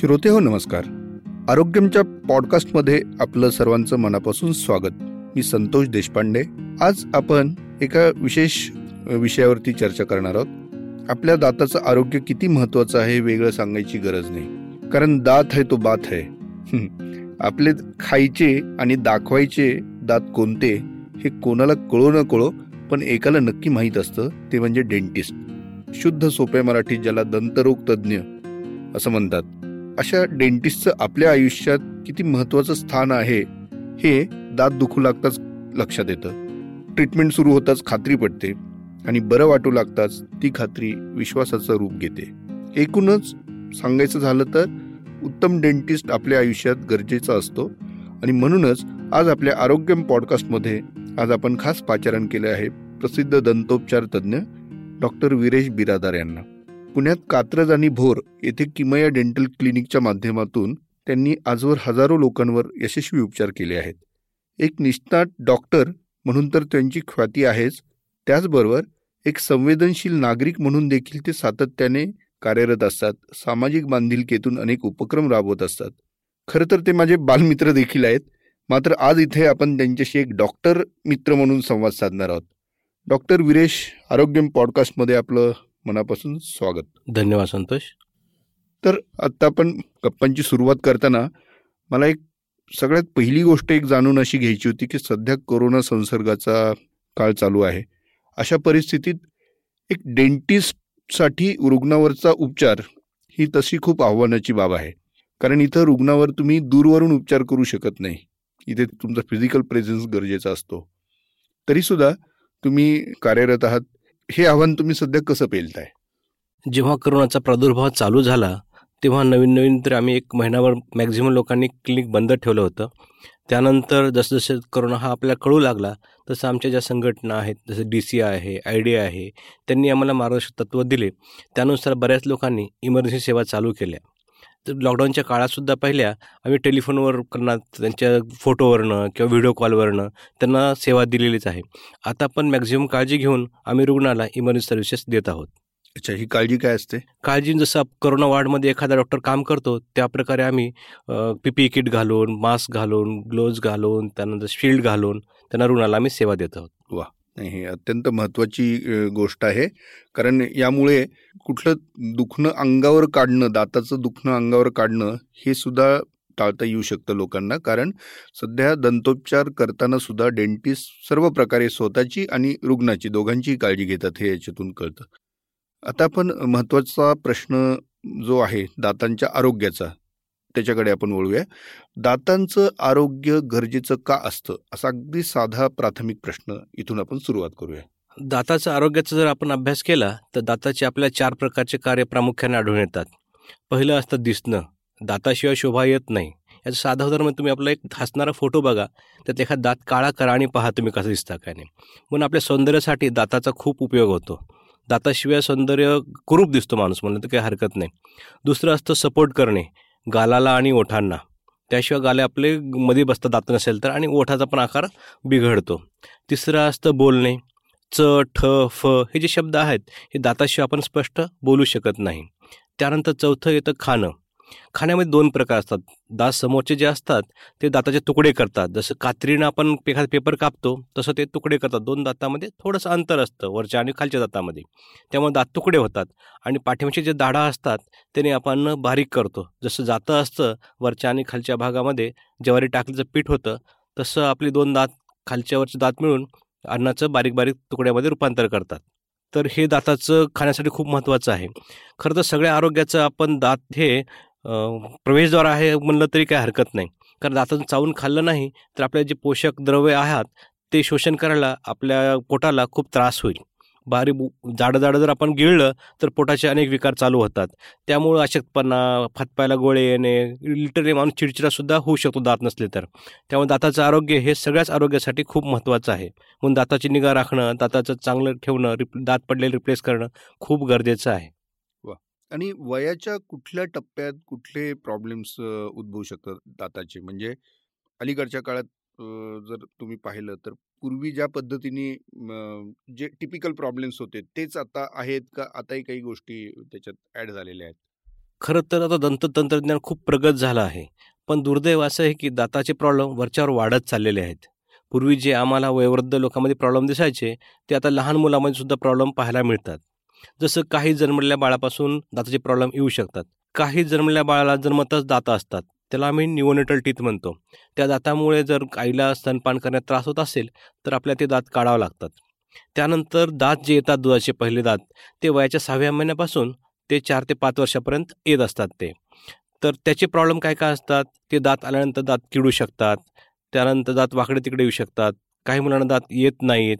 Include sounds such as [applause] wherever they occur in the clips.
श्रोते हो नमस्कार. आरोग्यमच्या पॉडकास्टमध्ये आपलं सर्वांचं मनापासून स्वागत. मी संतोष देशपांडे. आज आपण एका विशेष विषयावरती चर्चा करणार आहोत. आपल्या दाताचं आरोग्य किती महत्वाचं आहे वेगळं सांगायची गरज नाही. कारण दात आहे तो बात आहे. आपले खायचे आणि दाखवायचे दात कोणते हे कोणाला कळो न कळो पण एकाला नक्की माहीत असतं ते म्हणजे डेंटिस्ट. शुद्ध सोप्या मराठीत ज्याला दंतरोग तज्ज्ञ असं म्हणतात. अशा डेंटिस्टचं आपल्या आयुष्यात किती महत्वाचं स्थान आहे हे दात दुखू लागताच लक्षात येतं. ट्रीटमेंट सुरू होताच खात्री पडते आणि बरं वाटू लागताच ती खात्री विश्वासाचं रूप घेते. एकूणच सांगायचं झालं तर उत्तम डेंटिस्ट आपल्या आयुष्यात गरजेचा असतो आणि म्हणूनच आज आपल्या आरोग्य पॉडकास्टमध्ये आज आपण खास पाचारण केले आहे प्रसिद्ध दंतोपचार तज्ज्ञ डॉक्टर विरेश बिरादार यांना. पुण्यात कात्रज आणि भोर येथे किमया डेंटल क्लिनिकच्या माध्यमातून त्यांनी आजवर हजारो लोकांवर यशस्वी उपचार केले आहेत. एक निष्णात डॉक्टर म्हणून तर त्यांची ख्याती आहेच त्याचबरोबर एक संवेदनशील नागरिक म्हणून देखील ते सातत्याने कार्यरत असतात सामाजिक बांधिलकीतून अनेक उपक्रम राबवत असतात. खरं तर ते माझे बालमित्र देखील आहेत मात्र आज इथे आपण त्यांच्याशी एक डॉक्टर मित्र म्हणून संवाद साधणार आहोत. डॉक्टर विरेश आरोग्यम पॉडकास्टमध्ये आपलं मनापासून स्वागत. धन्यवाद संतोष. तर आता आपण गप्पांची सुरुवात करताना मला एक सगळ्यात पहिली गोष्ट एक जाणून अशी घ्यायची होती की सध्या कोरोना संसर्गाचा काळ चालू आहे. अशा परिस्थितीत एक डेंटिस्टसाठी रुग्णावरचा उपचार ही तशी खूप आव्हानाची बाब आहे. कारण इथं रुग्णावर तुम्ही दूरवरून उपचार करू शकत नाही. इथे तुमचा फिजिकल प्रेझेन्स गरजेचा असतो. तरीसुद्धा तुम्ही कार्यरत आहात. हे आव्हान तुम्ही सध्या कसं पेलताय? जेव्हा करोनाचा प्रादुर्भाव चालू झाला तेव्हा नवीन नवीन तर आम्ही एक महिनाभर मॅक्झिमम लोकांनी क्लिनिक बंद ठेवलं होतं. त्यानंतर जसं करोना हा आपल्याला कळू लागला तसं आमच्या ज्या संघटना आहेत जसं डी सी आय आहे आय डी आहे त्यांनी आम्हाला मार्गदर्शक तत्त्व दिले. त्यानुसार बऱ्याच लोकांनी इमर्जन्सी सेवा चालू केल्या. तर लॉकडाऊनच्या काळातसुद्धा पहिल्या आम्ही टेलिफोनवर करणार त्यांच्या फोटोवरनं किंवा व्हिडिओ कॉलवरनं त्यांना सेवा दिलेलीच आहे. आता पण मॅक्झिमम काळजी घेऊन आम्ही रुग्णाला इमर्जन्सी सर्व्हिसेस देत आहोत. अच्छा ही काळजी काय असते? काळजी जसं करोना वार्डमध्ये एखादा डॉक्टर काम करतो त्या प्रकारे आम्ही पी पी किट घालून मास्क घालून ग्लोव्ज घालून त्यानंतर शिल्ड घालून त्यांना रुग्णाला आम्ही सेवा देत आहोत. वा नाही हे अत्यंत महत्त्वाची गोष्ट आहे. कारण यामुळे कुठलं दुखणं अंगावर काढणं दाताचं दुखणं अंगावर काढणं हे सुद्धा टाळता येऊ शकतं लोकांना. कारण सध्या दंतोपचार करताना सुद्धा डेंटिस्ट सर्व प्रकारे स्वतःची आणि रुग्णाची दोघांची काळजी घेतात हे याच्यातून कळतं. आता आपण महत्त्वाचा प्रश्न जो आहे दातांच्या आरोग्याचा त्याच्याकडे आपण वळूया. दातांचं आरोग्य गरजेचं का असतं? असा अगदी साधा प्राथमिक प्रश्न इथून आपण सुरुवात करूया. दाताचं आरोग्याचा जर आपण अभ्यास केला तर दाताचे आपल्या चार प्रकारचे कार्य प्रामुख्याने आढळून येतात. पहिलं असतं दिसणं. दाताशिवाय शोभा येत नाही. याचं साधा उदाहरण तुम्ही आपला एक हसणारा फोटो बघा. त्यात एखादा दात काळा करा आणि पहा तुम्ही कसं दिसता काय नाही. म्हणून आपल्या सौंदर्यासाठी दाताचा खूप उपयोग होतो. दाताशिवाय सौंदर्य कुरूप दिसतो माणूस म्हणलं तर काही हरकत नाही. दुसरं असतं सपोर्ट करणे. गालाला आणि ओठांना. त्याशिवाय गाले आपले मध्ये बसतात दात नसेल तर आणि ओठाचा पण आकार बिघडतो. तिसरं असतं बोलणे. च ठ फ हे जे शब्द आहेत हे दाताशिवाय आपण स्पष्ट बोलू शकत नाही. त्यानंतर चौथं येतं खाणं. खाण्यामध्ये दोन प्रकार असतात. दात समोरचे जे असतात ते दाताचे तुकडे करतात. जसं कात्रीनं आपण एखादा पेपर कापतो तसं ते तुकडे करतात. दोन दातामध्ये थोडंसं अंतर असतं वरच्या आणि खालच्या दातामध्ये. त्यामुळे दात तुकडे होतात आणि पाठीमागचे जे दाढा असतात त्याने आपण बारीक करतो. जसं जातं असतं वरच्या आणि खालच्या भागामध्ये ज्वारी टाकलीचं पीठ होतं तसं आपली दोन दात खालच्यावरचे दात मिळून अन्नाचं बारीक बारीक तुकड्यामध्ये रूपांतर करतात. तर हे दाताचं खाण्यासाठी खूप महत्त्वाचं आहे. खरं तर सगळ्या आरोग्याचं आपण दात हे प्रवेशद्वार आहे म्हणलं तरी काही हरकत नाही. कारण दातातून चावून खाल्लं नाही तर आपल्या जे पोषक द्रव्य आहेत ते शोषण करायला आपल्या पोटाला खूप त्रास होईल. बारी जाडं जाडं जर आपण गिळलं तर पोटाचे अनेक विकार चालू होतात. त्यामुळं अशक्तपणा फातपायला गोळे येणे लिटरली माणूस चिडचिडासुद्धा होऊ शकतो दात नसले तर. त्यामुळे दाताचं आरोग्य हे सगळ्याच आरोग्यासाठी खूप महत्त्वाचं आहे. म्हणून दाताची निगा राखणं दाताचं चांगलं ठेवणं रिप दात पडलेलं रिप्लेस करणं खूप गरजेचं आहे. आणि वयाच्या कुठल्या टप्प्यात कुठले प्रॉब्लेम्स उद्भवू शकतात दाताचे? म्हणजे अलीकडच्या काळात जर तुम्ही पाहिलं तर पूर्वी ज्या पद्धतीने जे टिपिकल प्रॉब्लेम्स होते तेच आता आहेत का? आताही काही गोष्टी त्याच्यात ॲड झालेल्या आहेत? खरं तर आता दंत तंत्रज्ञान खूप प्रगत झालं आहे. पण दुर्दैव असं आहे की दाताचे प्रॉब्लेम वरच्यावर वाढत चाललेले आहेत. पूर्वी जे आम्हाला वयोवृद्ध लोकांमध्ये प्रॉब्लेम दिसायचे ते आता लहान मुलामध्ये सुद्धा प्रॉब्लेम पाहायला मिळतात. जसं काही जन्मलेल्या बाळापासून दाताचे प्रॉब्लेम येऊ शकतात. काही जन्मलेल्या बाळाला जन्मतच दाता असतात. त्याला आम्ही निओनेटल टीथ म्हणतो. त्या दातामुळे जर आईला स्तनपान करण्यात त्रास होत असेल तर आपल्याला ते दात काढावं लागतात. त्यानंतर दात जे येतात दुधाचे पहिले दात ते वयाच्या सहाव्या महिन्यापासून ते चार ते पाच वर्षापर्यंत येत असतात ते. तर त्याचे प्रॉब्लेम काय काय असतात? ते दात आल्यानंतर दात किडू शकतात. त्यानंतर दात वाकडे तिकडे येऊ शकतात. काही मुलांना दात येत नाहीत.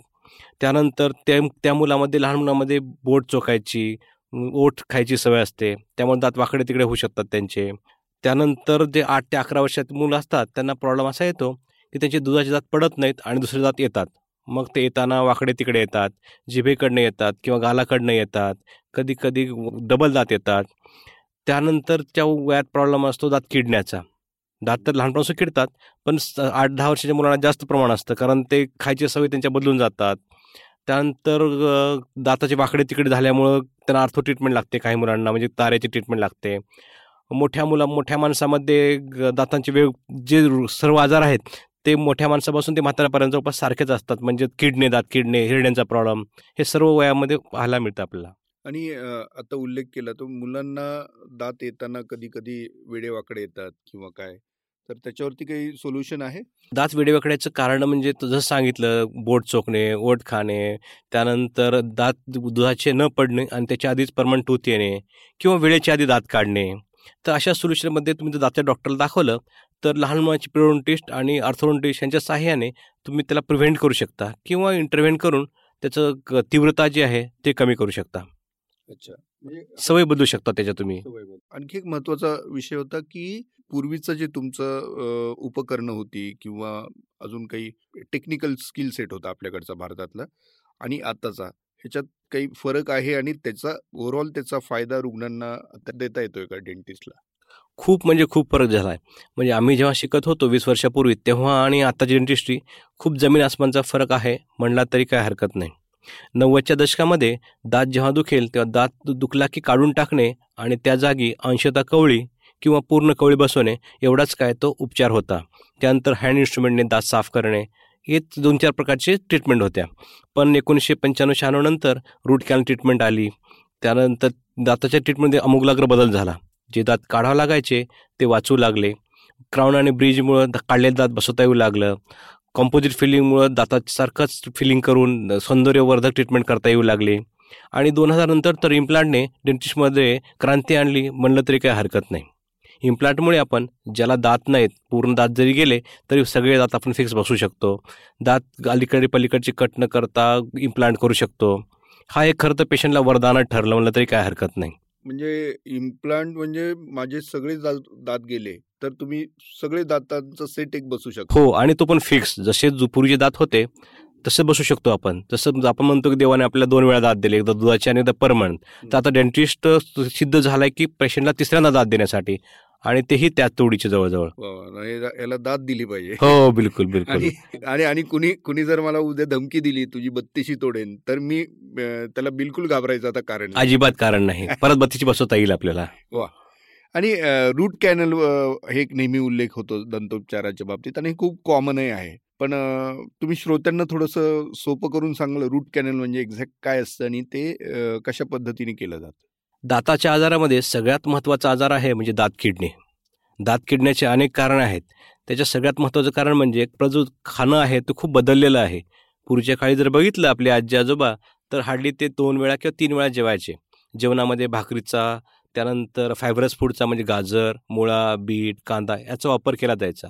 त्यानंतर त्या त्या मुलामध्ये लहान मुलामध्ये बोट चोखायची ओठ खायची सवय असते. त्यामुळे दात वाकडे तिकडे होऊ शकतात त्यांचे. त्यानंतर जे आठ ते अकरा वर्षात मुलं असतात त्यांना प्रॉब्लेम असा येतो की त्यांचे दुधाचे दात पडत नाहीत आणि दुसरे दात येतात. मग ते येताना वाकडे तिकडे येतात जिभेकडनं येतात किंवा गालाकडनं येतात. कधी कधी डबल दात येतात. त्यानंतर त्या वयात प्रॉब्लेम असतो दात किडण्याचा. दात तर लहानपणापासून किडतात पण आठ दहा वर्षाच्या मुलांना जास्त प्रमाण असतं कारण ते खायची सवय त्यांच्या बदलून जातात. त्यानंतर दाताचे वाकडे तिकडे झाल्यामुळं त्यांना आर्थो ट्रीटमेंट लागते काही मुलांना म्हणजे ताऱ्याची ट्रीटमेंट लागते. मोठ्या मुला मोठ्या माणसामध्ये दातांचे वेग जे सर्व आजार आहेत ते मोठ्या माणसापासून ते म्हाताऱ्यापर्यंत जवळपास सारखेच असतात म्हणजे किडणे दात किडणे हिरड्यांचा प्रॉब्लेम हे सर्व वयामध्ये पाहायला मिळतं आपल्याला. आणि आता उल्लेख केला तो मुलांना दात येताना कधी कधी वेडेवाकडे येतात किंवा काय? तर त्याच्यावरती काही सोल्युशन आहे? दात वेडेवाकड्याचं कारण म्हणजे जसं सांगितलं बोट चोखणे ओठ खाणे त्यानंतर दात दुधाचे न पडणे आणि त्याच्या आधीच परमनंट टूथ येणे किंवा वेळेच्या आधी दात काढणे. तर अशा सोल्युशनमध्ये तुम्ही जर दातच्या डॉक्टरला दाखवलं तर लहान मुलाची पिरोडोंटिस्ट आणि आर्थोडोंटिस्ट यांच्या साह्याने तुम्ही त्याला प्रिव्हेंट करू शकता किंवा इंटरव्हेंट करून त्याचं तीव्रता जी आहे ते कमी करू शकता. अच्छा. म्हणजे सवय बदलू शकता त्याच्या तुम्ही. आणखी एक महत्त्वाचा विषय होता की पूर्वीचं जे तुमचं उपकरणं होती किंवा अजून काही टेक्निकल स्किल सेट होता आपल्याकडचा भारतातला आणि आताचा ह्याच्यात काही फरक आहे आणि त्याचा ओव्हरऑल त्याचा फायदा रुग्णांना देता येतोय का डेंटिस्टला खूप म्हणजे खूप फरक झाला आहे म्हणजे आम्ही जेव्हा शिकत होतो वीस वर्षापूर्वी तेव्हा आणि आताची डेंटिस्ट्री खूप जमीन आसमानचा फरक आहे म्हणला तरी काय हरकत नाही. नव्वदच्या दशकामध्ये दात जेव्हा दुखेल तेव्हा दात दुखला की काढून टाकणे आणि त्या जागी अंशता कवळी किंवा पूर्ण कवळी बसवणे एवढाच काय तो उपचार होता. त्यानंतर हँड इन्स्ट्रुमेंटने दात साफ करणे हे दोन चार प्रकारचे ट्रीटमेंट होत्या. पण एकोणीसशे पंच्याण्णव शहाण्णव नंतर रूट कॅन ट्रीटमेंट आली. त्यानंतर दाताच्या ट्रीटमेंटमध्ये अमुगलाग्र बदल झाला. जे दात काढावं लागायचे ते वाचू लागले. क्राऊन आणि ब्रिजमुळं काढलेलं दात बसवता येऊ लागलं. कॉम्पोजिट फिलिंगमुळं दातासारखंच फिलिंग करून सौंदर्यवर्धक ट्रीटमेंट करता येऊ लागले. आणि दोन हजार नंतर तर इम्प्लांटने डेंटिस्टमध्ये क्रांती आणली म्हणलं तरी काही हरकत नाही. इम्प्लांटमुळे आपण ज्याला दात नाहीत पूर्ण दात जरी गेले तरी सगळे दात आपण फिक्स बसू शकतो. दात अलीकडे पलीकडची कट न करता इम्प्लांट करू शकतो. हा एक खरं तर पेशंटला वरदानच ठरलं म्हणलं तरी काय हरकत नाही. म्हणजे इम्प्लांट म्हणजे माझे सगळे दात गेले तर तुम्ही सगळे दातांचा सेट एक बसू शकतो. हो आणि तो पण फिक्स जसे पूर्वीचे दात होते तसे बसू शकतो आपण. जसं आपण म्हणतो की देवाने आपल्याला दोन वेळा दात दिले एकदा दुधाचे आणि एकदा परमनंट. तर आता डेंटिस्ट सिद्ध झालाय की पेशंटला तिसऱ्यांदा दात देण्यासाठी. आणि तेही त्याच तोडीचे जवळजवळ. याला दात दिली पाहिजे. हो बिलकुल [laughs] बिलकुल. आणि आणि कुणी कुणी जर मला उद्या धमकी दिली तुझी बत्तीशी तोडेन तर मी त्याला बिलकुल घाबरायचं आता कारण अजिबात कारण नाही. [laughs] परत बत्तीशी बसवता येईल आपल्याला. वा. आणि रूट कॅनल हे एक नेहमी उल्लेख होतो दंतोपचाराच्या बाबतीत आणि खूप कॉमनही आहे. पण तुम्ही श्रोत्यांना थोडंसं सोपं करून सांगलं रूट कॅनल म्हणजे एक्झॅक्ट काय असतं आणि ते कशा पद्धतीने केलं जातं? दाताच्या आजारामध्ये सगळ्यात महत्त्वाचा आजार आहे म्हणजे दात किडणे दात किडण्याचे अनेक कारण आहेत. त्याच्या सगळ्यात महत्त्वाचं कारण म्हणजे जो खाणं आहे ते खूप बदललेलं आहे. पूर्वीच्या काळी जर बघितलं आपले आजी आजोबा तर हार्डली ते दोन वेळा किंवा तीन वेळा जेवायचे. जेवणामध्ये भाकरीचा त्यानंतर फायबरस फूडचा म्हणजे गाजर मुळा बीट कांदा याचा वापर केला जायचा.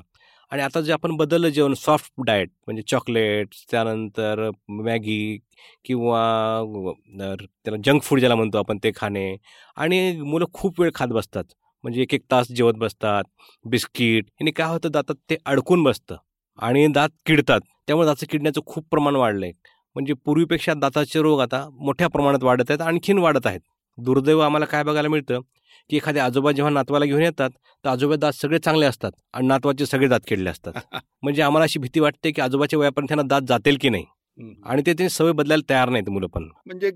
आणि आता जे आपण बदललं जेवण सॉफ्ट डाएट म्हणजे चॉकलेट्स त्यानंतर मॅगी किंवा त्याला जंक फूड ज्याला म्हणतो आपण ते खाणे. आणि मुलं खूप वेळ खात बसतात. म्हणजे एक एक तास जेवत बसतात. बिस्किट याने काय होतं दातात ते अडकून बसतं आणि दात किडतात. त्यामुळे दातं किडण्याचं खूप प्रमाण वाढलं आहे म्हणजे पूर्वीपेक्षा दाताचे रोग आता मोठ्या प्रमाणात वाढत आहेत आणखीन वाढत आहेत. दुर्दैव आम्हाला काय बघायला मिळतं? की एखाद्या आजोबा जेव्हा नातवाला घेऊन येतात तर आजोबा दात सगळे चांगले असतात आणि नातवाचे सगळे दात किडले असतात. [laughs] म्हणजे आम्हाला अशी भीती वाटते की आजोबाच्या वयापर्यंत त्यांना दात जातील की नाही? आणि ते सवय बदलायला तयार नाहीत मुलं पण. म्हणजे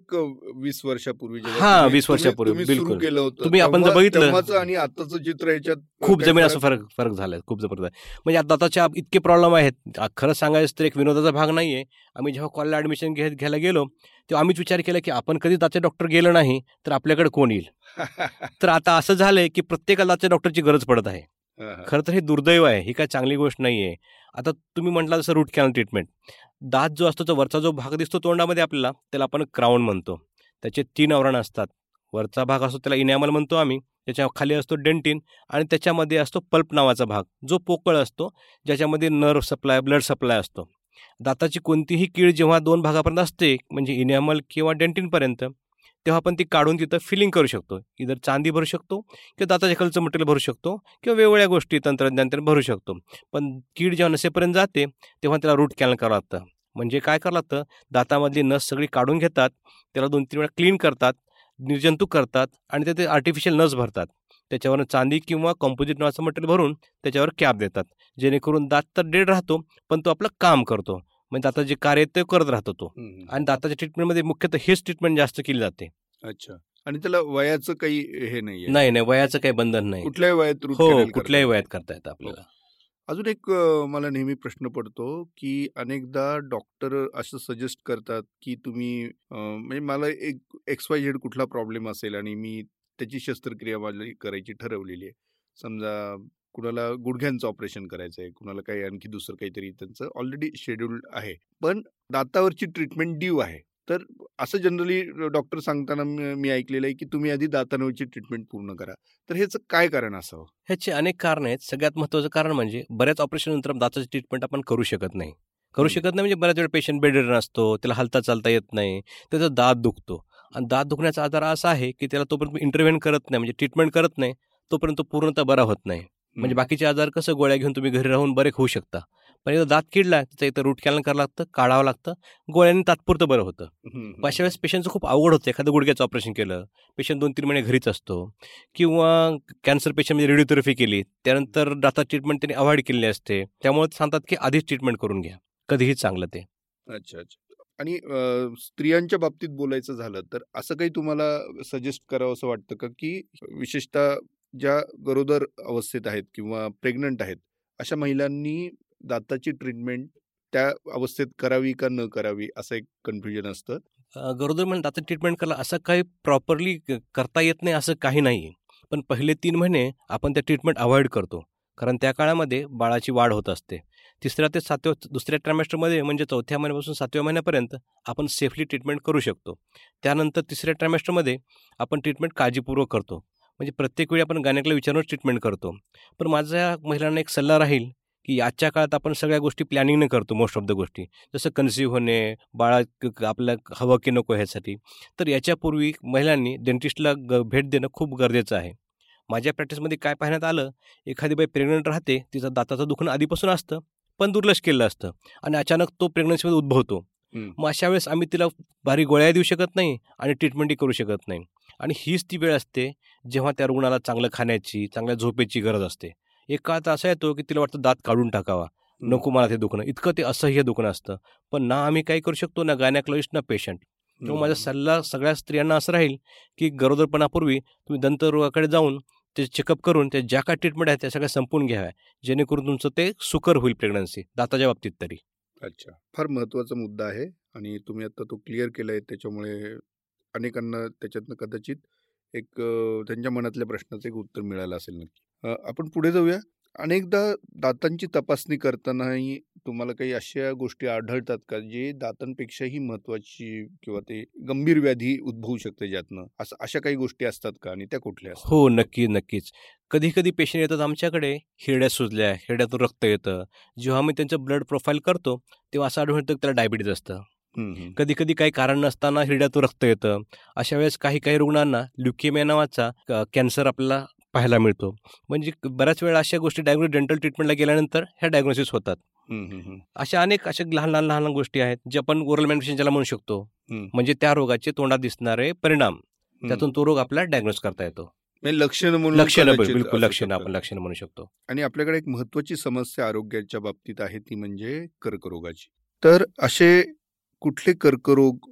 वीस वर्षापूर्वी हा, 20 वर्षापूर्वी, बिलकुल. तुम्ही आपण जर बघितलं- आणि आताचं चित्र याच्यात खूप जमीन असं फरक- फरक झालाय खूप जबरदस्त म्हणजे आता आताच्या इतके प्रॉब्लेम आहेत. खरं सांगायचं तर एक विनोदाचा भाग नाहीये. आम्ही जेव्हा कॉलेजला ऍडमिशन घे घ्यायला गेलो तेव्हा आम्हीच विचार केला की आपण कधी दाचे डॉक्टर गेलो नाही तर आपल्याकडे कोण येईल? [laughs] तर आता असं झालंय की प्रत्येकाला दाचे डॉक्टरची गरज पडत आहे. खरं तर हे दुर्दैव आहे ही काय चांगली गोष्ट नाही आहे आता तुम्ही म्हटला जसं रूट कॅनल ट्रीटमेंट दात जो असतो तो वरचा जो भाग दिसतो तोंडामध्ये आपल्याला त्याला आपण क्राऊन म्हणतो. त्याचे तीन आवरण असतात. वरचा भाग असतो त्याला इनॅमल म्हणतो आम्ही. त्याच्याखाली असतो डेंटिन आणि त्याच्यामध्ये असतो पल्प नावाचा भाग. जो पोकळ असतो ज्याच्यामध्ये नर्व सप्लाय ब्लड सप्लाय असतो. दाताची कोणतीही कीड जेव्हा दोन भागापर्यंत असते म्हणजे इनॅमल किंवा डेंटिनपर्यंत तेव्हा आपण ती काढून तिथं फिलिंग करू शकतो. इधर चांदी भरू शकतो किंवा दाताच्या खालचं मटेरियल भरू शकतो किंवा वेगवेगळ्या गोष्टी तंत्रज्ञान त्याने भरू शकतो. पण कीड जेव्हा नसेपर्यंत जाते तेव्हा त्याला रूट कॅनल करावं लागतं. म्हणजे काय करावं लागतं? दातामधली नस सगळी काढून घेतात त्याला दोन तीन वेळा क्लीन करतात निर्जंतुक करतात आणि ते आर्टिफिशियल नस भरतात. त्याच्यावर चांदी किंवा कॉम्पोजिट नावाचं मटेरियल भरून त्याच्यावर कॅप देतात. जेणेकरून दात तर डेड राहतो पण तो आपलं काम करतो. म्हणजे दाताचं जे कार्य ते करत राहतो तो. आणि दाताच्या ट्रीटमेंटमध्ये मुख्यतः हेच ट्रीटमेंट जास्त केली जाते. अच्छा. आणि त्याला वयाचं काही हे नाहीये? नाही नाही. वयाचं काही बंधन नाही. कुठल्याही वयात हो करता कुठल्याही येतं. वयात करता येतं आपल्याला. अजून एक मला नेहमी प्रश्न पडतो की अनेकदा डॉक्टर असं सजेस्ट करतात की तुम्ही म्हणजे मला एक एक्स वाय झेड कुठला प्रॉब्लेम असेल आणि मी त्याची शस्त्रक्रिया मला करायची ठरवलेली आहे. समजा कुणाला गुडघ्यांचं ऑपरेशन करायचं आहे कुणाला काही आणखी दुसरं काहीतरी त्यांचं ऑलरेडी शेड्यूल्ड आहे. पण दातावरची ट्रीटमेंट ड्यू आहे. तर असं जनरली डॉक्टर सांगताना मी ऐकलेलं आहे की तुम्ही आधी दातांवरची ट्रीटमेंट पूर्ण करा. तर ह्याचं काय कारण असावं? ह्याचे अनेक कारण आहेत. सगळ्यात महत्त्वाचं कारण म्हणजे बऱ्याच ऑपरेशन नंतर दाताचं ट्रीटमेंट आपण करू शकत नाही. करू. शकत नाही म्हणजे बऱ्याच वेळ पेशंट बेड असतो त्याला हलता चालता येत नाही त्याचा दात दुखतो. आणि दात दुखण्याचा आजार असा आहे की त्याला तोपर्यंत इंटरव्हेन करत नाही म्हणजे ट्रीटमेंट करत नाही तोपर्यंत तो पूर्णतः बरा होत नाही. म्हणजे. बाकीचे आजार कसं गोळ्या घेऊन तुम्ही घरी राहून बरे होऊ शकता. पण एकदा दात किडला त्याचं इथं रूट कॅनल करावं लागतं काढावं लागतं गोळ्यांनी तात्पुरतं बरं होतं. अशा वेळेस पेशंटचं खूप अवघड होतं. एखादं गुडघ्याचं ऑपरेशन केलं पेशंट दोन तीन महिने घरीच असतो किंवा कॅन्सर पेशंटमध्ये रेडिओथेरपी केली त्यानंतर दाता ट्रीटमेंट त्यांनी अवॉइड केलेली असते त्यामुळे ते सांगतात की आधीच ट्रीटमेंट करून घ्या कधीही चांगलं ते. अच्छा अच्छा. आणि स्त्रियांच्या बाबतीत बोलायचं झालं तर असं काही तुम्हाला सजेस्ट करावं असं वाटतं का? की विशेषतः ज्या गरोदर अवस्थेत आहेत किंवा प्रेग्नंट आहेत अशा महिलांनी दाताची ट्रीटमेंट त्या अवस्थेत करावी का न करावी असं एक कन्फ्युजन असतं? गरोदर म्हणजे दाता ट्रीटमेंट करायला असं काही प्रॉपरली करता येत नाही असं काही नाही पण पहिले तीन महिने आपण त्या ट्रीटमेंट अवॉइड करतो. कारण त्या काळामध्ये बाळाची वाढ होत असते. तिसऱ्या ते सातव्या दुसऱ्या ट्रॅमेस्टरमध्ये म्हणजे चौथ्या महिन्यापासून सातव्या महिन्यापर्यंत आपण सेफली ट्रीटमेंट करू शकतो. त्यानंतर तिसऱ्या ट्रॅमेस्टरमध्ये आपण ट्रीटमेंट काळजीपूर्वक करतो. म्हणजे प्रत्येक वेळी आपण गायनेकला विचारूनच ट्रीटमेंट करतो. पण माझ्या महिलांना एक सल्ला राहील की आजच्या काळात आपण सगळ्या गोष्टी प्लॅनिंगने करतो मोस्ट ऑफ द गोष्टी. जसं कन्सिव्ह होणे बाळा क- आपल्या हवं की नको ह्यासाठी. तर याच्यापूर्वी महिलांनी डेंटिस्टला ग भेट देणं खूप गरजेचं आहे. माझ्या प्रॅक्टिसमध्ये काय पाहण्यात आलं? एखादी बाई प्रेग्नंट राहते तिचं दाताचं दुखणं आधीपासून असतं. पण दुर्लक्ष केलं असतं. आणि अचानक तो प्रेग्नन्सीमध्ये उद्भवतो. मग अशा वेळेस आम्ही तिला भारी गोळ्या देऊ शकत नाही आणि ट्रीटमेंटही करू शकत नाही. आणि हीच ती वेळ असते जेव्हा त्या रुग्णाला चांगलं खाण्याची चांगल्या झोपेची गरज असते. एक काळ तर असा येतो की तिला वाटतं दात काढून टाकावा. नको मला ते दुखणं. इतकं ते असह्य दुखणं असतं. पण ना आम्ही काही करू शकतो ना गायनॅकॉलॉजिस्ट ना पेशंट तेव्हा माझा सल्ला सगळ्या स्त्रियांना असं राहील की गरोदरपणापूर्वी तुम्ही दंतरोगाकडे जाऊन ते चेकअप करून ते ज्या काय ट्रीटमेंट आहेत त्या सगळ्या संपून घ्याव्या. जेणेकरून तुमचं ते सुकर होईल प्रेग्नन्सी दाताच्या बाबतीत तरी. अच्छा. फार महत्त्वाचा मुद्दा आहे आणि तुम्ही आता तो क्लिअर केलाय. त्याच्यामुळे अनेकांना त्याच्यातनं कदाचित एक त्यांच्या मनातल्या प्रश्नाचं एक उत्तर मिळालं असेल नक्की. आपण पुढे जाऊया. अनेकदा दातांची तपासणी करतानाही तुम्हाला काही अशा गोष्टी आढळतात का जे दातांपेक्षाही महत्वाची किंवा ते गंभीर व्याधी उद्भवू शकते ज्यातनं? असं अशा काही गोष्टी असतात का आणि त्या कुठल्या हो नक्की नक्कीच. कधी कधी पेशंट येतात आमच्याकडे हिरड्या सुजल्या हिरड्यातून रक्त येतं. जेव्हा आम्ही त्यांचं ब्लड प्रोफाईल करतो तेव्हा असं आढळून येतं की त्याला डायबिटीज असतं. कधी कधी काही कारण नसताना हिरड्यातून रक्त येतं. अशा वेळेस काही काही रुग्णांना ल्युकेमिया नावाचा कॅन्सर आपल्याला पाहायला मिळतो म्हणजे बऱ्याच वेळा अशा गोष्टी डायग्नोस डेंटल ट्रीटमेंटला गेल्यानंतर ह्या डायग्नोसिस होतात. अशा अनेक अशा लहान लहान लहान गोष्टी आहेत जे आपण ओरल मॅनिफेक्शन ज्याला म्हणू शकतो. म्हणजे त्या रोगाचे तोंडात दिसणारे परिणाम. त्यातून तो रोग आपल्याला डायग्नोस करता येतो लक्षणं म्हणून लक्षणं बिलकुल लक्षणं. आपण लक्षणं म्हणू शकतो आणि आपल्याकडे एक महत्वाची समस्या आरोग्याच्या बाबतीत आहे ती म्हणजे कर्करोगाची तर असे कुठले कर्करोग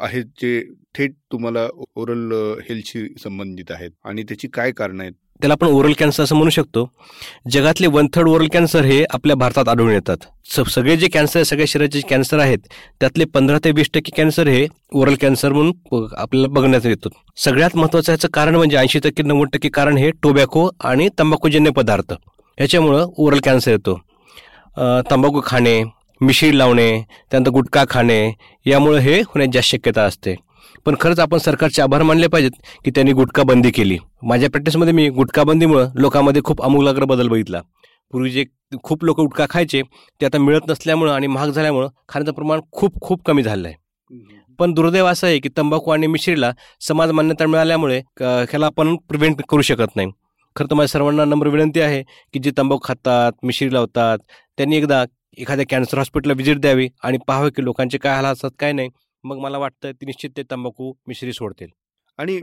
आहेत जे थेट तुम्हाला ओरल हेल्थशी संबंधित आहेत आणि त्याची काय कारण आहेत? त्याला आपण ओरल कॅन्सर असं म्हणू शकतो. जगातले वन थर्ड ओरल कॅन्सर हे आपल्या भारतात आढळून येतात. स- सगळे जे कॅन्सर सगळ्या शरीराचे कॅन्सर आहेत त्यातले पंधरा ते वीस टक्के कॅन्सर हे ओरल कॅन्सर म्हणून आपल्याला बघण्यात येतो. सगळ्यात महत्त्वाचं याचं कारण म्हणजे ऐंशी टक्के नव्वद टक्के कारण हे टोबॅको आणि तंबाखूजन्य पदार्थ. याच्यामुळं ओरल कॅन्सर येतो. तंबाखू खाणे मिशीड लावणे त्यानंतर गुटखा खाणे यामुळे हे होण्याची जास्त शक्यता असते. पण खरंच आपण सरकारचे आभार मानले पाहिजेत की त्यांनी गुटखा बंदी केली. माझ्या प्रॅक्टिसमध्ये मी गुटखाबंदीमुळं लोकांमध्ये खूप आमूलाग्र बदल बघितला. पूर्वी जे खूप लोक गुटखा खायचे ते आता मिळत नसल्यामुळं आणि महाग झाल्यामुळं खाण्याचं प्रमाण खूप खूप कमी झालं आहे पण दुर्दैव असं आहे की तंबाखू आणि मिश्रीला समाज मान्यता मिळाल्यामुळे ह्याला आपण प्रिव्हेंट करू शकत नाही. खरं तर माझ्या सर्वांना नम्र विनंती आहे की जे तंबाखू खातात मिश्री लावतात त्यांनी एकदा एखाद्या कॅन्सर हॉस्पिटलला व्हिजिट द्यावी आणि पाहावे की लोकांचे काय हाल असतात काय नाही. मग मला वाटतं ते निश्चित ते तंबाखू मिश्री सोडतील. आणि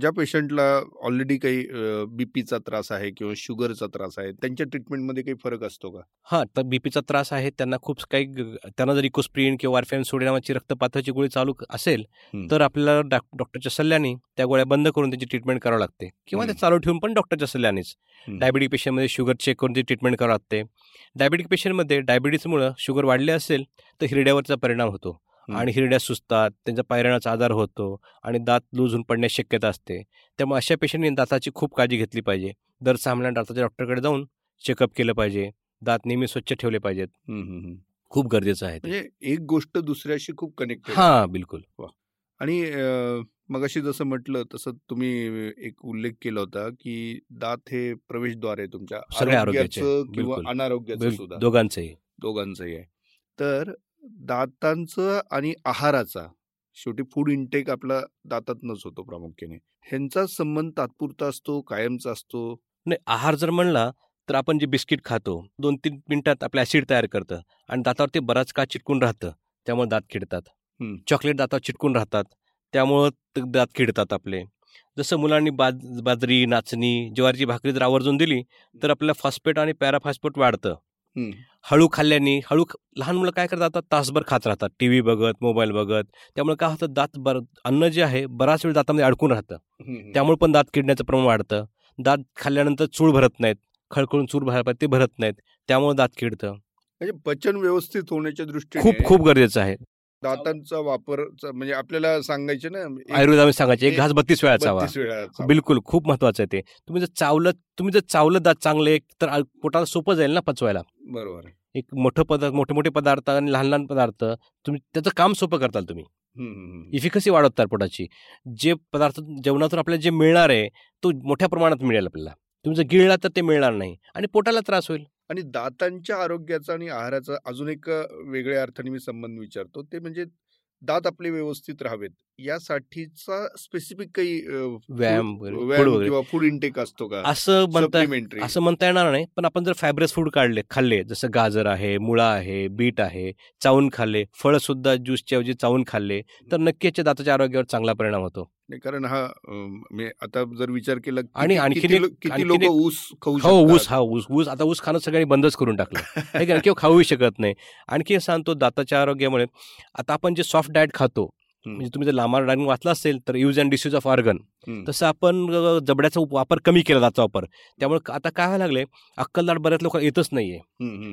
ज्या पेशंटला ऑलरेडी काही बीपीचा त्रास आहे किंवा शुगरचा त्रास आहे त्यांच्या ट्रीटमेंटमध्ये काही फरक असतो का हां तर बीपीचा त्रास आहे त्यांना खूप काही त्यांना जर इकोस्प्रिन किंवा वारफॅन सोडी नावाची रक्तपाताची गोळी चालू असेल. तर आपल्याला डॉक- डॉक्टरच्या सल्ल्याने त्या गोळ्या बंद करून त्याची ट्रीटमेंट करावी लागते किंवा ते हं. चालू ठेवून पण डॉक्टरच्या सल्ल्यानेच. डायबिटिक पेशंटमध्ये शुगर चेक करून ती ट्रीटमेंट करावी लागते डायबिटिक पेशंटमध्ये डायबिटीसमुळं शुगर वाढले असेल तर हिरड्यावरचा परिणाम होतो. आणि हिरड्या सुचतात त्यांचा पायरणाचा आजार होतो आणि दात लूज होऊन पडण्याची शक्यता असते. त्यामुळे अशा पेशंटने दाताची खूप काळजी घेतली पाहिजे. दर सहा महिन्यात दाताच्या डॉक्टरकडे जाऊन चेकअप केलं पाहिजे. दात नेहमी स्वच्छ ठेवले पाहिजेत. खूप गरजेचं आहे. म्हणजे एक गोष्ट दुसऱ्याशी खूप कनेक्टेड हा बिलकुल. आणि मग अशी जसं म्हटलं तसं तुम्ही एक उल्लेख केला होता की दात हे प्रवेशद्वार आहे तुमच्या. सगळ्या आरोग्याचे. किंवा. अनारोग्याचं सुद्धा. दोघांचंही. दोघांचंही आहे. तर दातांचं आणि आहाराचा. शेवटी फूड इंटेक आपला दातातनच होतो प्रामुख्याने. ह्यांचा संबंध तात्पुरता असतो कायमचा असतो? नाही आहार जर म्हणला तर आपण जे बिस्किट खातो दोन तीन मिनिटात आपलं ॲसिड तयार करतं आणि दातावर ते बराच काळ चिटकून राहतं त्यामुळे दात किडतात हं. चॉकलेट दातावर चिटकून राहतात त्यामुळं दात किडतात आपले. जसं मुलांनी बाज बाजरी नाचणी ज्वारीची भाकरी जर आवर्जून दिली तर आपल्याला फॉस्फेट आणि पॅराफॉस्फेट वाढतं. हळू खाल्ल्याने हळू लहान मुलं काय करतात तासभर खात राहतात. टी व्ही बघत मोबाईल बघत. त्यामुळे काय होतं दात बर अन्न जे आहे बराच वेळ दातामध्ये अडकून राहतं. त्यामुळे पण दात किडण्याचं प्रमाण वाढतं. दात खाल्ल्यानंतर चूळ भरत नाहीत. खळखळून चूर भरायला ते भरत नाहीत. त्यामुळे दात किडतं. म्हणजे पचन व्यवस्थित होण्याच्या दृष्टीने खूप खूप गरजेचं आहे. दातांचा वापर म्हणजे आपल्याला सांगायचे ना आयुर्वेदामध्ये सांगायचे एक घास बत्तीस वेळा चावा 32 वेळा चावा. बिलकुल खूप महत्वाचं आहे ते. तुम्ही जर चावलं तुम्ही जर चावलं दात चांगले तर पोटाला सोपं जाईल ना पचवायला. बरोबर. एक मोठं पदार्थ मोठे मोठे पदार्थ आणि लहान लहान पदार्थ तुम्ही त्याचं काम सोपं करताल तुम्ही. इफिकसी वाढवतात पोटाची. जे पदार्थ जेवणातून आपल्याला जे मिळणार आहे तो मोठ्या प्रमाणात मिळेल आपल्याला. तुम्ही जर गिळला तर ते मिळणार नाही आणि पोटाला त्रास होईल. आणि दातांच्या आरोग्याचा आणि आहाराचा अजून एक वेगळ्या अर्थाने मी संबंध विचारतो. ते म्हणजे दात आपले व्यवस्थित राहावेत. यासाठीचा स्पेसिफिक काही व्यायाम. किंवा फूड इंटेक असतो का? असं म्हणता असं म्हणता येणार नाही. पण आपण जर फायब्रस फूड काढले खाल्ले जसं गाजर आहे मुळा आहे बीट आहे चावून खाल्ले फळ सुद्धा ज्यूसच्या ऐवजी चावून खाल्ले तर नक्की याच्या दाताच्या आरोग्यावर चांगला परिणाम होतो. कारण हा आता जर विचार केला आणि आणखीन किती लोक ऊस खाऊ हो ऊस हा ऊस ऊस आता ऊस खाणं सगळ्यांनी बंदच करून टाकलं? किंवा खाऊही शकत नाही आणखी सांगतो दाताच्या आरोग्यामुळे आता आपण जे सॉफ्ट डाएट खातो. म्हणजे तुम्ही जर लांबार डायनिंग वाचला असेल तर use and disuse of organ. तसं आपण जबड्याचा वापर कमी केला दाचा वापर त्यामुळे आता काय व्हायला लागले अक्कलदाट बऱ्याच लोक येतच नाहीये.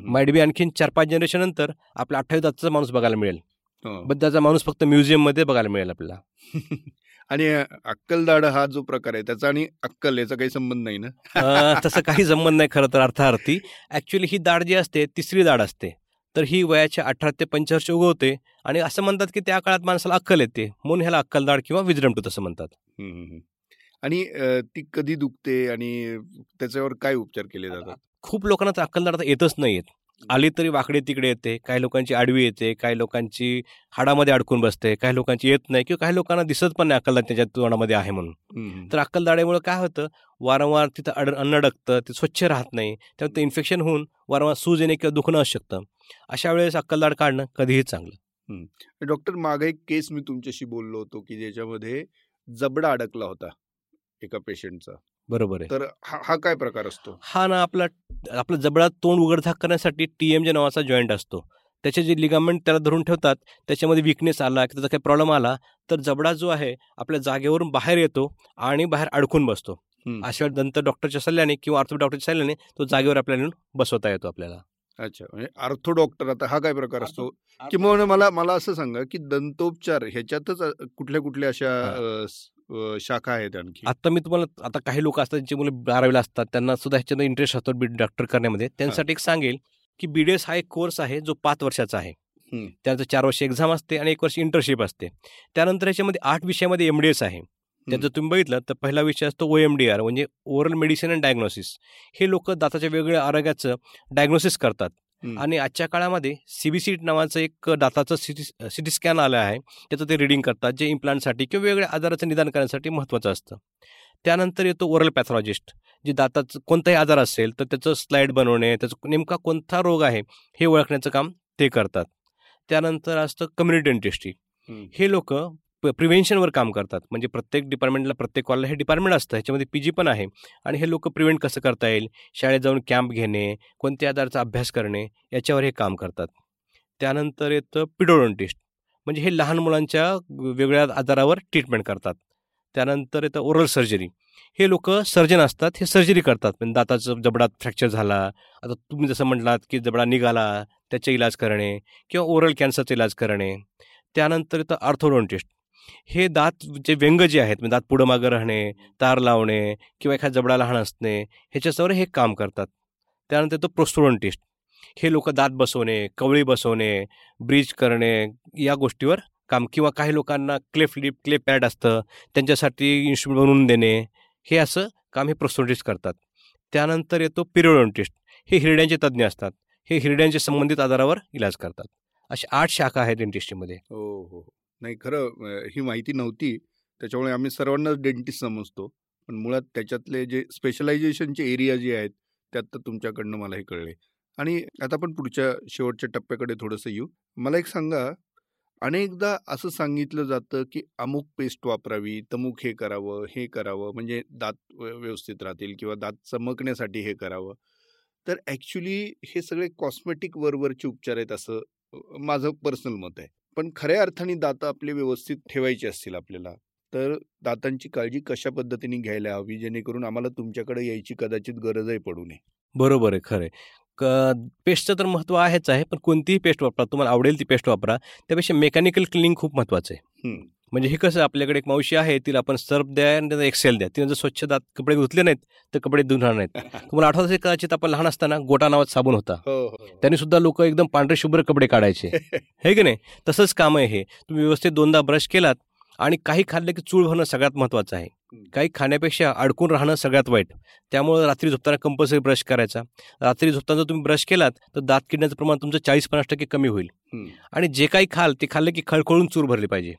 माइट बी आणखीन चार पाच जनरेशन नंतर आपला अठ्ठावीस दाताचा माणूस बघायला मिळेल हो. त्याचा माणूस फक्त म्युझियममध्ये बघायला मिळेल आपल्याला [laughs] आणि अ, अक्कलदाढ हा जो प्रकार आहे त्याचा आणि अक्कल याचा काही संबंध नाही ना? तसं काही संबंध नाही खरं तर अर्थार्थी. ऍक्च्युली ही दाढ जी असते तिसरी दाढ असते. तर ही वयाच्या अठरा ते पंचवर्ष उगवते आणि असं म्हणतात की त्या काळात माणसाला अक्कल येते. म्हणून ह्याला अक्कल दाढ किंवा विजडम टूथ असं म्हणतात. आणि ती कधी दुखते आणि त्याच्यावर काय उपचार केले जातात? खूप लोकांना तर अक्कल दाढ आता येतच नाहीयेत. आली तरी वाकडे तिकडे येते काही लोकांची आडवी येते काही लोकांची हाडामध्ये अडकून बसते काही लोकांची येत नाही किंवा काही लोकांना दिसत पण नाही अक्कलदाढ त्याच्या तोंडामध्ये आहे म्हणून. तर अक्कलदाढीमुळे काय होतं? वारंवार तिथं अड अन्न अडकतं ते स्वच्छ राहत नाही त्यामुळे ते इन्फेक्शन होऊन वारंवार सूज येणे किंवा दुखणं असू शकतं. अशा वेळेस अक्कलदाढ काढणं कधीही चांगलं. डॉक्टर मागे एक केस मी तुमच्याशी बोललो होतो की ज्याच्यामध्ये जबडा अडकला होता एका पेशंटचा. बरोबर आहे. तर हा हा काय प्रकार असतो? हा ना आपला आपला जबडा तोंड उघडझाक करण्यासाठी टी एम जे नावाचा जॉईंट असतो. त्याचे जे लिगामेंट त्याला धरून ठेवतात त्याच्यामध्ये विकनेस आला की त्याचा काही प्रॉब्लेम आला तर जबडा जो आहे आपल्या जागेवरून बाहेर येतो आणि बाहेर अडकून बसतो. अशा दंत डॉक्टरच्या सल्ल्याने किंवा ऑर्थो डॉक्टरच्या सल्ल्याने तो जागेवर आपल्याला बसवता येतो आपल्याला. अच्छा म्हणजे आर्थो डॉक्टर आता हा काय प्रकार असतो? किंवा मला मला असं सांगा की दंतोपचार ह्याच्यातच कुठल्या कुठल्या अशा शाखा आहेत आणखी? आता मी तुम्हाला आता काही लोक असतात ज्यांची मुलं बारावीला असतात त्यांना सुद्धा ह्याच्यात इंटरेस्ट असतो बी डॉक्टर करण्यामध्ये. त्यांच्यासाठी एक सांगेल की बीडीएस हा एक कोर्स आहे जो पाच वर्षाचा आहे. त्यानंतर चार वर्ष एक्झाम असते आणि एक वर्ष इंटर्नशिप असते. त्यानंतर ह्याच्यामध्ये आठ विषयामध्ये एम डी एस आहे. त्याचं तुम्ही बघितलं तर पहिला विषय असतो ओ एम डी आर म्हणजे ओरल मेडिसिन अँड डायग्नोसिस हे लोक दाताच्या वेगवेगळ्या आरोग्याचं डायग्नोसिस करतात. आणि आजच्या काळामध्ये सीबीसी नावाचं एक दाताचं सिटी सिटी स्कॅन आलं आहे. त्याचं ते रिडिंग करतात जे इम्प्लांटसाठी किंवा वेगवेगळ्या आजाराचं निदान करण्यासाठी महत्त्वाचं असतं. त्यानंतर येतो ओरल पॅथॉलॉजिस्ट जे दाताचं कोणताही आजार असेल तर त्याचं स्लाईड बनवणे त्याचं नेमका कोणता रोग आहे हे ओळखण्याचं काम ते करतात. त्यानंतर असतं कम्युनिटी डेंटिस्ट्री. हे लोक प्रिव्हेन्शनवर काम करतात. म्हणजे प्रत्येक डिपार्टमेंटला प्रत्येक कॉलला हे डिपार्टमेंट असतं. ह्याच्यामध्ये पी जी पण आहे. आणि हे लोक प्रिव्हेंट कसं करता येईल? शाळेत जाऊन कॅम्प घेणे कोणत्या आजाराचा अभ्यास करणे याच्यावर हे काम करतात. त्यानंतर येतं पिडोडोंटिस्ट म्हणजे हे लहान मुलांच्या वेगळ्या आजारावर ट्रीटमेंट करतात. त्यानंतर येतं ओरल सर्जरी हे लोक सर्जन असतात हे सर्जरी करतात. म्हणजे दाताचं जबडा फ्रॅक्चर झाला आता तुम्ही जसं म्हटलात की जबडा निघाला त्याचे इलाज करणे किंवा ओरल कॅन्सरचा इलाज करणे. त्यानंतर येतं आर्थोडोंटिस्ट हे दात जे व्यंग जे आहेत म्हणजे दात पुढं मागं राहणे तार लावणे किंवा एखाद्या जबडा लहान असणे ह्याच्यासवर हे काम करतात. त्यानंतर येतो प्रोस्टोडोंटिस्ट हे लोक दात बसवणे कवळी बसवणे ब्रिज करणे या गोष्टीवर काम किंवा काही लोकांना क्लेफ लिप क्ले पॅड असतं त्यांच्यासाठी इन्स्ट्रुमेंट बनवून देणे हे असं काम हे प्रोस्टोडोंटिस्ट करतात. त्यानंतर येतो पिरिओडोंटिस्ट हे हिरड्यांचे तज्ज्ञ असतात. हे हिरड्यांचे संबंधित आजारावर इलाज करतात. अशा आठ शाखा आहेत डेंटिस्ट्रीमध्ये हो हो. नाही खरं ही माहिती नव्हती. त्याच्यामुळे आम्ही सर्वांनाच डेंटिस्ट समजतो. पण मुळात त्याच्यातले जे स्पेशलायझेशनचे एरिया जे आहेत त्यात तर तुमच्याकडनं मला हे कळले. आणि आता आपण पुढच्या शेवटच्या टप्प्याकडे थोडंसं येऊ. मला एक सांगा अनेकदा असं सांगितलं जातं की अमुक पेस्ट वापरावी तमुक हे करावं हे करावं म्हणजे दात व्यवस्थित राहतील किंवा दात चमकण्यासाठी हे करावं. तर ॲक्च्युली हे सगळे कॉस्मेटिक वरवरचे उपचार आहेत असं माझं पर्सनल मत आहे. पण खऱ्या अर्थाने दात आपले व्यवस्थित ठेवायचे असतील आपल्याला. तर दातांची काळजी कशा पद्धतीने घ्यायला हवी? जेणेकरून आम्हाला तुमच्याकडे यायची कदाचित गरजही पडू नये. बरोबर आहे खरं आहे. क पेस्टचं तर महत्त्व आहेच आहे पण कोणतीही पेस्ट वापरा. तुम्हाला आवडेल ती पेस्ट वापरा. त्यापेक्षा मेकॅनिकल क्लिनिंग खूप महत्त्वाचं आहे. म्हणजे हे कसं आपल्याकडे एक मावशी आहे तिला आपण सर्फ द्या आणि त्याचा एक्सेल द्या. तिने जर स्वच्छ दात कपडे धुतले नाहीत तर कपडे धुणार नाहीत. [laughs] तुम्हाला आठवत असेल कदाचित आपण लहान असताना गोटा नावात साबण होता. हो हो त्यांनी सुद्धा लोक एकदम पांढरे शुभ्र कपडे काढायचे. [laughs] हे की नाही? तसंच काम आहे हे. तुम्ही व्यवस्थित दोनदा ब्रश केलात आणि काही खाल्लं की चूळ होणं सगळ्यात महत्त्वाचं आहे. काही खाण्यापेक्षा अडकून राहणं सगळ्यात वाईट. त्यामुळे रात्री झोपताना कंपल्सरी ब्रश करायचा. रात्री झोपताना जर तुम्ही ब्रश केलात तर दात किडण्याचं प्रमाण तुमचं चाळीस पन्नास टक्के कमी होईल. आणि जे काही खाल ते खाल्लं की खळखळून चूर भरली पाहिजे.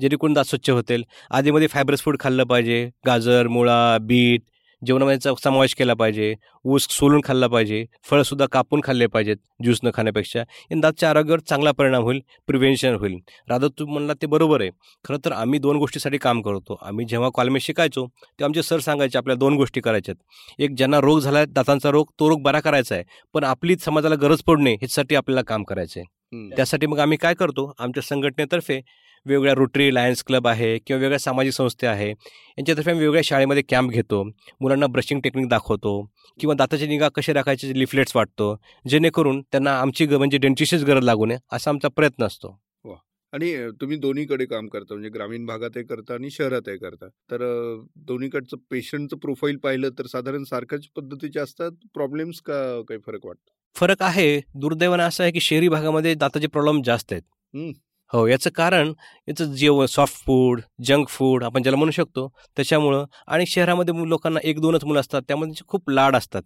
जेणेकरून दात स्वच्छ होतील. आधीमध्ये फायब्रस फूड खाल्लं पाहिजे. गाजर मुळा बीट जेवणामध्ये समावेश केला पाहिजे. ऊस सोलून खाल्ला पाहिजे. फळंसुद्धा कापून खाल्ले पाहिजेत ज्यूस न खाण्यापेक्षा. दातच्या आरोग्यावर चांगला परिणाम होईल प्रिव्हेन्शन होईल. राधा तू म्हणला ते बरोबर आहे. खरं तर आम्ही दोन गोष्टीसाठी काम करतो. आम्ही जेव्हा कॉलेज शिकायचो तेव्हा आमचे सर सांगायचे आपल्या दोन गोष्टी करायच्यात. एक ज्यांना रोग झाला आहे दातांचा रोग तो रोग बरा करायचा आहे. पण आपली समाजाला गरज पडणे ह्याच्यासाठी आपल्याला काम करायचं आहे. त्यासाठी मग आम्ही काय करतो? आमच्या संघटनेतर्फे वेगवेगळ्या रोटरी लायन्स क्लब आहे किंवा वेगळ्या सामाजिक संस्था आहे यांच्यातर्फे आम्ही वेगवेगळ्या शाळेमध्ये कॅम्प घेतो. मुलांना ब्रशिंग टेक्निक दाखवतो किंवा दाताची निगा कशी राखायची लिफलेट्स वाटतो जेणेकरून त्यांना आमची ग म्हणजे डेंटिस्टच गरज लागू नये असा आमचा प्रयत्न असतो. आणि तुम्ही दोन्हीकडे काम करता म्हणजे ग्रामीण भागातही करता आणि शहरातही करता. तर दोन्हीकडचं पेशंटचं प्रोफाईल पाहिलं तर साधारण सारख्याच पद्धतीचे असतात? प्रॉब्लेम्स का काही फरक वाटतो? फरक आहे. दुर्दैवानं असं आहे की शहरी भागामध्ये दाताचे प्रॉब्लेम जास्त आहेत. हं. याचं कारण याचं जेवण सॉफ्ट फूड जंक फूड आपण ज्याला म्हणू शकतो त्याच्यामुळं आणि शहरामध्ये लोकांना एक दोनच मुलं असतात त्यामध्ये त्यांचे खूप लाड असतात.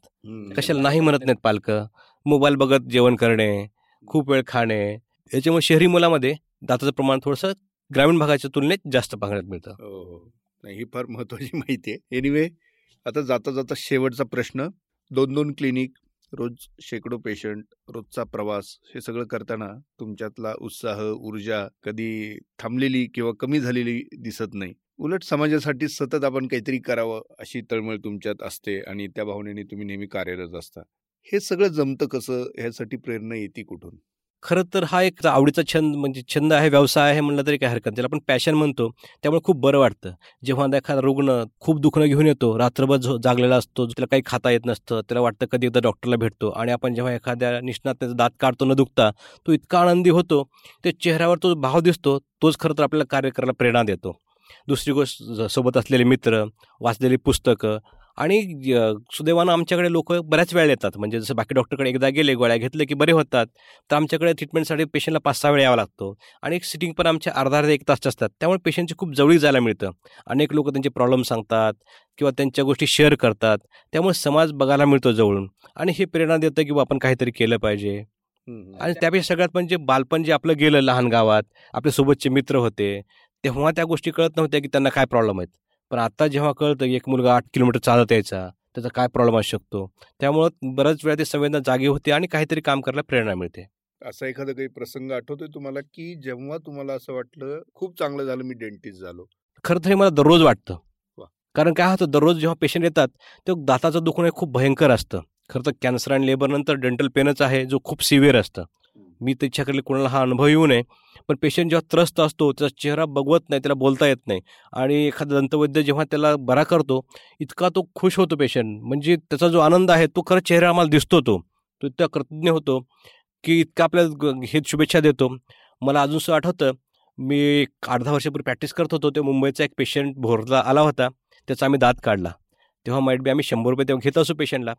कशाला नाही म्हणत नाहीत पालकं. मोबाईल बघत जेवण करणे खूप वेळ खाणे. याच्यामुळे शहरी मुलामध्ये दाताचं प्रमाण थोडंसं ग्रामीण भागाच्या तुलनेत जास्त पाहण्यात मिळतं. हो हो. नाही ही फार महत्वाची माहिती आहे. एनिवे आता जाता जाता शेवटचा प्रश्न. दोन दोन क्लिनिक रोज शेकडो पेशंट रोजचा प्रवास हे सगळं करताना तुमच्यातला उत्साह ऊर्जा कधी थांबलेली किंवा कमी झालेली दिसत नाही. उलट समाजासाठी सतत आपण काहीतरी करावं अशी तळमळ तुमच्यात असते आणि त्या भावनेने तुम्ही नेहमी कार्यरत असता. हे सगळं जमतं कसं? ह्यासाठी प्रेरणा येते कुठून? खरं तर हा एक आवडीचा छंद म्हणजे छंद आहे व्यवसाय आहे म्हणलं तरी काही हरकत नाही. त्याला आपण पॅशन म्हणतो. त्यामुळे खूप बरं वाटतं. जेव्हा एखादा रुग्ण खूप दुखणं घेऊन येतो रात्रभर झो जागलेला असतो त्याला काही खाता येत नसतं त्याला वाटतं कधी एकदा डॉक्टरला भेटतो आणि आपण जेव्हा एखाद्या निष्णात त्याचा दात काढतो न दुखता तो इतका आनंदी होतो त्या चेहऱ्यावर तो भाव दिसतो तोच खरं तर आपल्याला कार्य करायला प्रेरणा देतो. दुसरी गोष्ट सोबत असलेले मित्र वाचलेली पुस्तकं आणि सुदैवानं आमच्याकडे लोक बऱ्याच वेळ येतात. म्हणजे जसं बाकी डॉक्टरकडे एकदा गेले गोळ्या घेतले की बरे होतात. तर आमच्याकडे ट्रीटमेंटसाठी पेशंटला पाच सहा वेळ यावा लागतो. आणि एक सिटिंग पण आमच्या अर्धा अर्धा एक तास असतात. त्यामुळे पेशंटची खूप जवळी जायला मिळतं. अनेक लोक त्यांचे प्रॉब्लेम सांगतात किंवा त्यांच्या गोष्टी शेअर करतात. त्यामुळे समाज बघायला मिळतो जवळून. आणि हे प्रेरणा देतं की आपण काहीतरी केलं पाहिजे. आणि त्यापेक्षा सगळ्यात म्हणजे बालपण जे आपलं गेलं लहान गावात आपल्या सोबतचे मित्र होते तेव्हा त्या गोष्टी कळत नव्हत्या की त्यांना काय प्रॉब्लेम आहेत. पण आता जेव्हा कळतं की एक मुलगा आठ किलोमीटर चालत यायचा त्याचा काय प्रॉब्लेम असू शकतो? त्यामुळं बऱ्याच वेळा ते संवेदना जागी होते आणि काहीतरी काम करायला प्रेरणा मिळते. असा एखादा काही प्रसंग आठवतोय तुम्हाला की जेव्हा तुम्हाला असं वाटलं खूप चांगलं झालं मी डेंटिस्ट झालो? खरं तर हे मला दररोज वाटतं. कारण काय होतं दररोज जेव्हा पेशंट येतात तेव्हा दाताचं दुखणं खूप भयंकर असतं. खरं तर कॅन्सर आणि लेबर नंतर डेंटल पेनच आहे जो खूप सिव्हिअर असतं. मी त्याच्याकडे कोणाला हा अनुभव येऊ नये. पण पेशंट जेव्हा त्रस्त असतो त्याचा चेहरा बघवत नाही त्याला बोलता येत नाही. आणि एखादा दंतवैद्य जेव्हा त्याला बरा करतो इतका तो खुश होतो पेशंट म्हणजे त्याचा जो आनंद आहे तो खरं चेहरा आम्हाला दिसतो तो. तो इतका कृतज्ञ होतो की इतका आपल्याला हे शुभेच्छा देतो. मला अजूनसं आठवतं मी एक आठ दहा वर्षापूर्वी प्रॅक्टिस करत होतो ते मुंबईचा एक पेशंट भोरला आला होता. त्याचा आम्ही दात काढला. तेव्हा माईट बी आम्ही शंभर रुपये तेव्हा घेत असो पेशंटला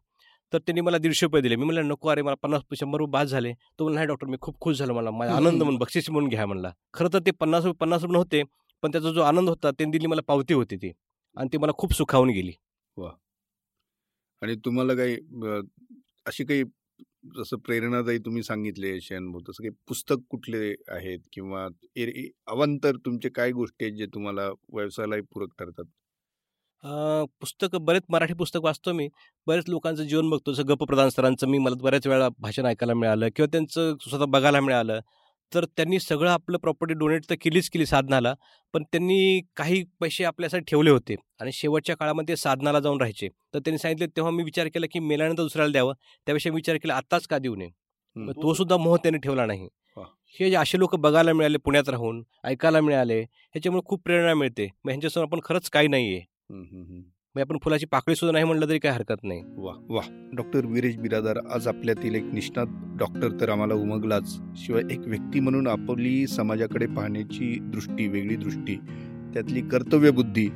तर त्यांनी मला दीडशे रुपये दिले. मी म्हणलं नको अरे मला पन्नास शंभर रुपये बाद झाले. तो म्हणला नाही डॉक्टर मी खूप खुश झालो मला. माझा आनंद म्हणून बक्षीस म्हणून घ्या म्हणला. खरं तर ते पन्नास रुपये पन्नास रुपये नव्हते पण त्याचा जो आनंद होता त्यांनी दिली मला पावती होती ती. आणि ती मला खूप सुखावून गेली. वा आणि तुम्हाला काही अशी काही जसं प्रेरणादायी तुम्ही सांगितले अनुभव तसं काही पुस्तक कुठले आहेत? किंवा अवंतर तुमचे काय गोष्टी आहेत जे तुम्हाला व्यवसायालाही पूरक ठरतात? पुस्तकं बरेच मराठी पुस्तक वाचतो मी. बरेच लोकांचं जीवन बघतो. जसं गप प्रधान सरांचं मी मला बऱ्याच वेळा भाषण ऐकायला मिळालं किंवा त्यांचं स्वतः बघायला मिळालं. तर त्यांनी सगळं आपलं प्रॉपर्टी डोनेट तर केलीच केली साधनाला. पण त्यांनी काही पैसे आपल्यासाठी ठेवले होते आणि शेवटच्या काळामध्ये साधनाला जाऊन राहायचे. तर त्यांनी सांगितले तेव्हा मी विचार केला की मेल्यानंतर दुसऱ्याला द्यावं. त्यापेक्षा विचार केला आत्ताच का देऊ नये? तो सुद्धा मोह त्यांनी ठेवला नाही. हे. जे असे लोक बघायला मिळाले पुण्यात राहून ऐकायला मिळाले ह्याच्यामुळे खूप प्रेरणा मिळते. मग ह्यांच्यासमोर आपण खरंच काही नाही आहे मग आपण फुलाची पाकळी सुद्धा नाही म्हणलं तरी काही हरकत नाही. वा वा डॉक्टर विरेश बिरादार आज आपल्यातील एक निष्णात डॉक्टर तर आम्हाला उमगलाच. शिवाय एक व्यक्ती म्हणून आपली समाजाकडे पाहण्याची दृष्टी वेगळी दृष्टी त्यातली कर्तव्य बुद्धी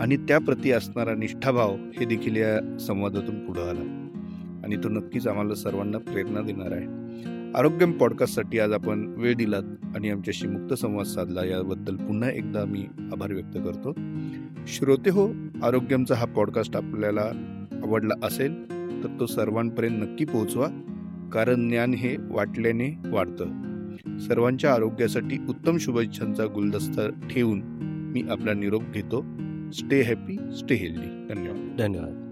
आणि त्याप्रती असणारा निष्ठाभाव हे देखील या संवादातून पुढे आला. आणि तो नक्कीच आम्हाला सर्वांना प्रेरणा देणार आहे. आरोग्यम पॉडकास्टसाठी आज आपण वेळ दिलात आणि आमच्याशी मुक्त संवाद साधला. याबद्दल पुन्हा एकदा मी आभार व्यक्त करतो. श्रोते हो आरोग्यमचा हा पॉडकास्ट आपल्याला आवडला असेल तर तो सर्वांपर्यंत नक्की पोहोचवा कारण ज्ञान हे वाटल्याने वाढतं. सर्वांच्या आरोग्यासाठी उत्तम शुभेच्छांचा गुलदस्ता ठेवून मी आपला निरोप घेतो. Stay happy stay healthy. धन्यवाद. धन्यवाद.